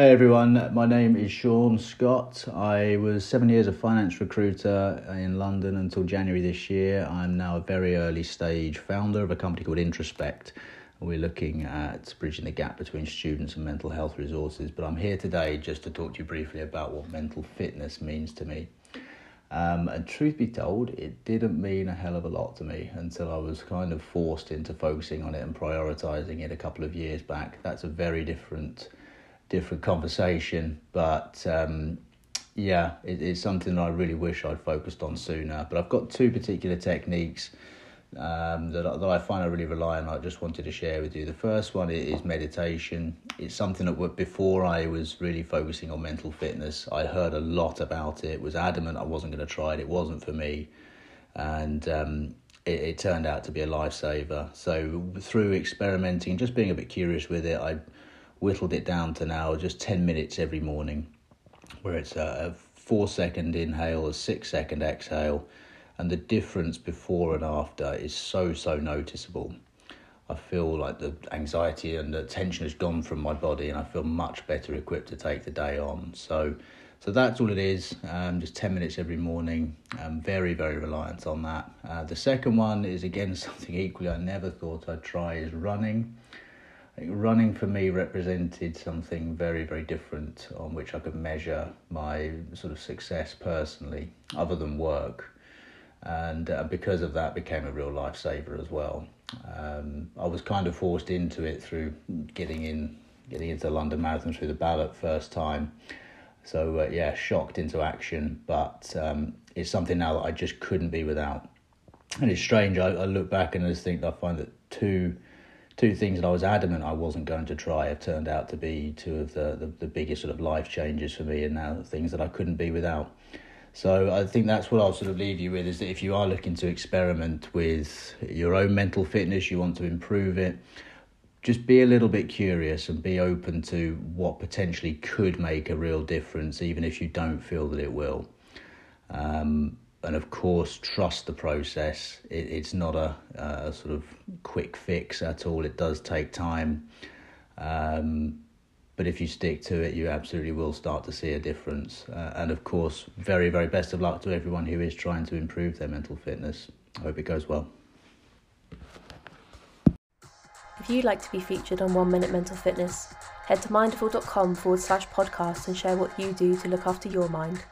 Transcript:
Hey everyone, my name is Sean Scott. I was seven years a finance recruiter in London until January this year. I'm now a very early stage founder of a company called Introspect. We're looking at bridging the gap between students and mental health resources. But I'm here today just to talk to you briefly about what mental fitness means to me. Um, and truth be told, it didn't mean a hell of a lot to me until I was kind of forced into focusing on it and prioritizing it a couple of years back. That's a very different different conversation. But um, yeah, it, it's something I really wish I'd focused on sooner. But I've got two particular techniques um, that, that I find I really rely on. I just wanted to share with you. The first one is meditation. It's something that before I was really focusing on mental fitness, I heard a lot about it. Was adamant I wasn't going to try it. It wasn't for me, and um, it, it, turned out to be a lifesaver. So through experimenting, just being a bit curious with it, I whittled it down to now just 10 minutes every morning, where it's a, a four second inhale, a six second exhale, and the difference before and after is so, so noticeable. I feel like the anxiety and the tension has gone from my body, and I feel much better equipped to take the day on. So, so that's all it is. Um, just ten minutes every morning. I'm very, very reliant on that. Uh, the second one is again something equally I never thought I'd try is running running for me represented something very, very different on which I could measure my sort of success personally, other than work. And uh, because of that, became a real lifesaver as well. Um, I was kind of forced into it through getting in, getting into the London Marathon through the ballot first time. So uh, yeah, shocked into action, but um, it's something now that I just couldn't be without. And it's strange. I, I look back and I just think I find that two two things that I was adamant I wasn't going to try have turned out to be two of the, the, the biggest sort of life changes for me and now things that I couldn't be without. So I think that's what I'll sort of leave you with is that if you are looking to experiment with your own mental fitness, you want to improve it, just be a little bit curious and be open to what potentially could make a real difference, even if you don't feel that it will. Um, and of course, trust the process. It, it's not a, a, sort of quick fix at all. It does take time, um, but if you stick to it, you absolutely will start to see a difference. Uh, and of course, very, very best of luck to everyone who is trying to improve their mental fitness. I hope it goes well. If you'd like to be featured on One Minute Mental Fitness, head to mindful.com forward slash podcast and share what you do to look after your mind.